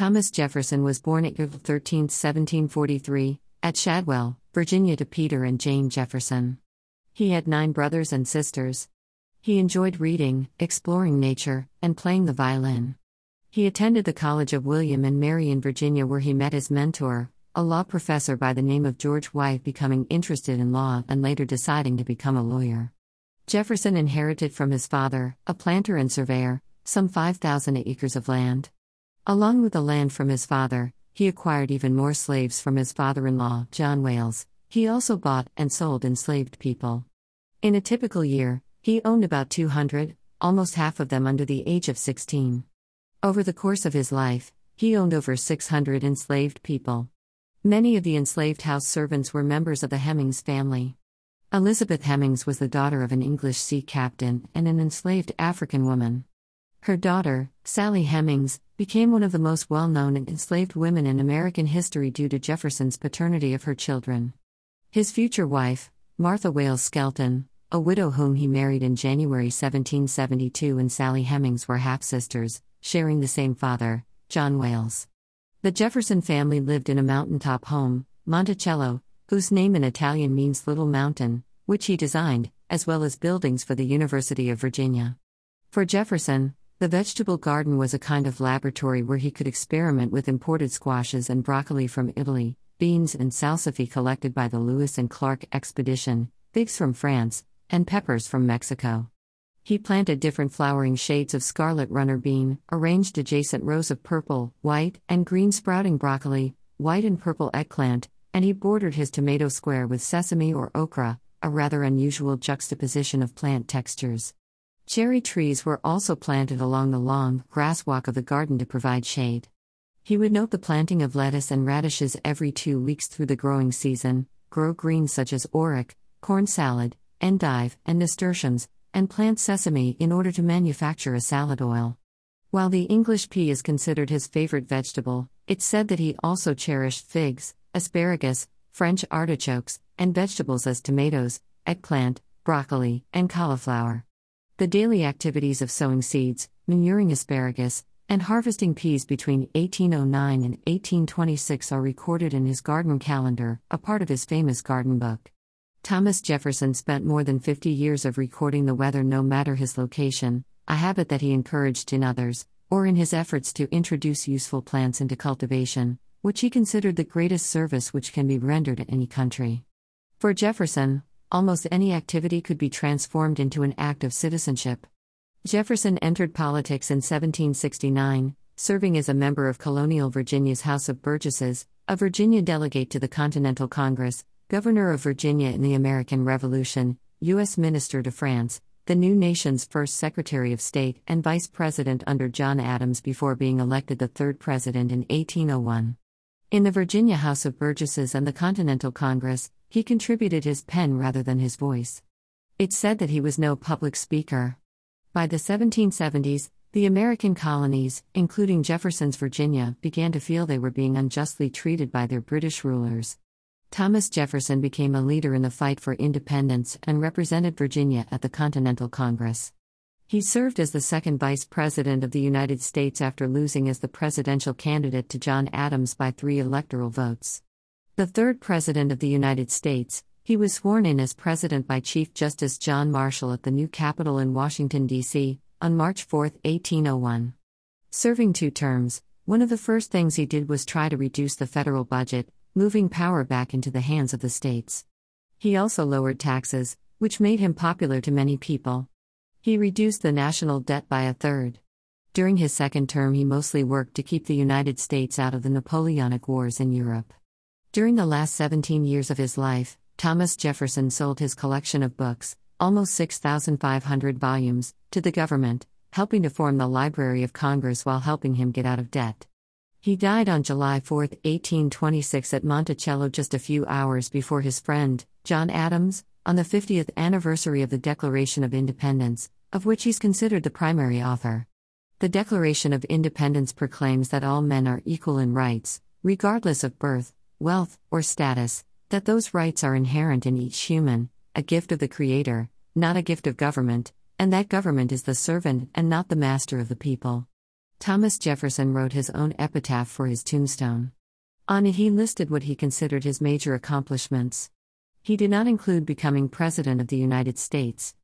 Thomas Jefferson was born April 13, 1743, at Shadwell, Virginia, to Peter and Jane Jefferson. He had nine brothers and sisters. He enjoyed reading, exploring nature, and playing the violin. He attended the College of William and Mary in Virginia, where he met his mentor, a law professor by the name of George Wythe, becoming interested in law and later deciding to become a lawyer. Jefferson inherited from his father, a planter and surveyor, some 5,000 acres of land. Along with the land from his father, he acquired even more slaves from his father in law, John Wayles. He also bought and sold enslaved people. In a typical year, he owned about 200, almost half of them under the age of 16. Over the course of his life, he owned over 600 enslaved people. Many of the enslaved house servants were members of the Hemings family. Elizabeth Hemings was the daughter of an English sea captain and an enslaved African woman. Her daughter, Sally Hemings, became one of the most well known enslaved women in American history due to Jefferson's paternity of her children. His future wife, Martha Wayles Skelton, a widow whom he married in January 1772, and Sally Hemings were half sisters, sharing the same father, John Wayles. The Jefferson family lived in a mountaintop home, Monticello, whose name in Italian means little mountain, which he designed, as well as buildings for the University of Virginia. For Jefferson, the vegetable garden was a kind of laboratory where he could experiment with imported squashes and broccoli from Italy, beans and salsify collected by the Lewis and Clark expedition, figs from France, and peppers from Mexico. He planted different flowering shades of scarlet runner bean, arranged adjacent rows of purple, white, and green sprouting broccoli, white and purple eggplant, and he bordered his tomato square with sesame or okra, a rather unusual juxtaposition of plant textures. Cherry trees were also planted along the long, grass walk of the garden to provide shade. He would note the planting of lettuce and radishes every two weeks through the growing season, grow greens such as orach, corn salad, endive, and nasturtiums, and plant sesame in order to manufacture a salad oil. While the English pea is considered his favorite vegetable, it's said that he also cherished figs, asparagus, French artichokes, and vegetables as tomatoes, eggplant, broccoli, and cauliflower. The daily activities of sowing seeds, manuring asparagus, and harvesting peas between 1809 and 1826 are recorded in his garden calendar, a part of his famous garden book. Thomas Jefferson spent more than 50 years of recording the weather no matter his location, a habit that he encouraged in others, or in his efforts to introduce useful plants into cultivation, which he considered the greatest service which can be rendered in any country. For Jefferson, almost any activity could be transformed into an act of citizenship. Jefferson entered politics in 1769, serving as a member of colonial Virginia's House of Burgesses, a Virginia delegate to the Continental Congress, governor of Virginia in the American Revolution, U.S. Minister to France, the new nation's first Secretary of State, and Vice President under John Adams before being elected the third President in 1801. In the Virginia House of Burgesses and the Continental Congress, he contributed his pen rather than his voice. It's said that he was no public speaker. By the 1770s, the American colonies, including Jefferson's Virginia, began to feel they were being unjustly treated by their British rulers. Thomas Jefferson became a leader in the fight for independence and represented Virginia at the Continental Congress. He served as the second Vice President of the United States after losing as the presidential candidate to John Adams by three electoral votes. The third President of the United States, he was sworn in as President by Chief Justice John Marshall at the new Capitol in Washington, D.C., on March 4, 1801. Serving two terms, one of the first things he did was try to reduce the federal budget, moving power back into the hands of the states. He also lowered taxes, which made him popular to many people. He reduced the national debt by a third. During his second term, he mostly worked to keep the United States out of the Napoleonic Wars in Europe. During the last 17 years of his life, Thomas Jefferson sold his collection of books, almost 6,500 volumes, to the government, helping to form the Library of Congress while helping him get out of debt. He died on July 4, 1826, at Monticello just a few hours before his friend, John Adams, on the 50th anniversary of the Declaration of Independence, of which he's considered the primary author. The Declaration of Independence proclaims that all men are equal in rights, regardless of birth, wealth, or status, that those rights are inherent in each human, a gift of the Creator, not a gift of government, and that government is the servant and not the master of the people. Thomas Jefferson wrote his own epitaph for his tombstone. On it, he listed what he considered his major accomplishments. He did not include becoming President of the United States,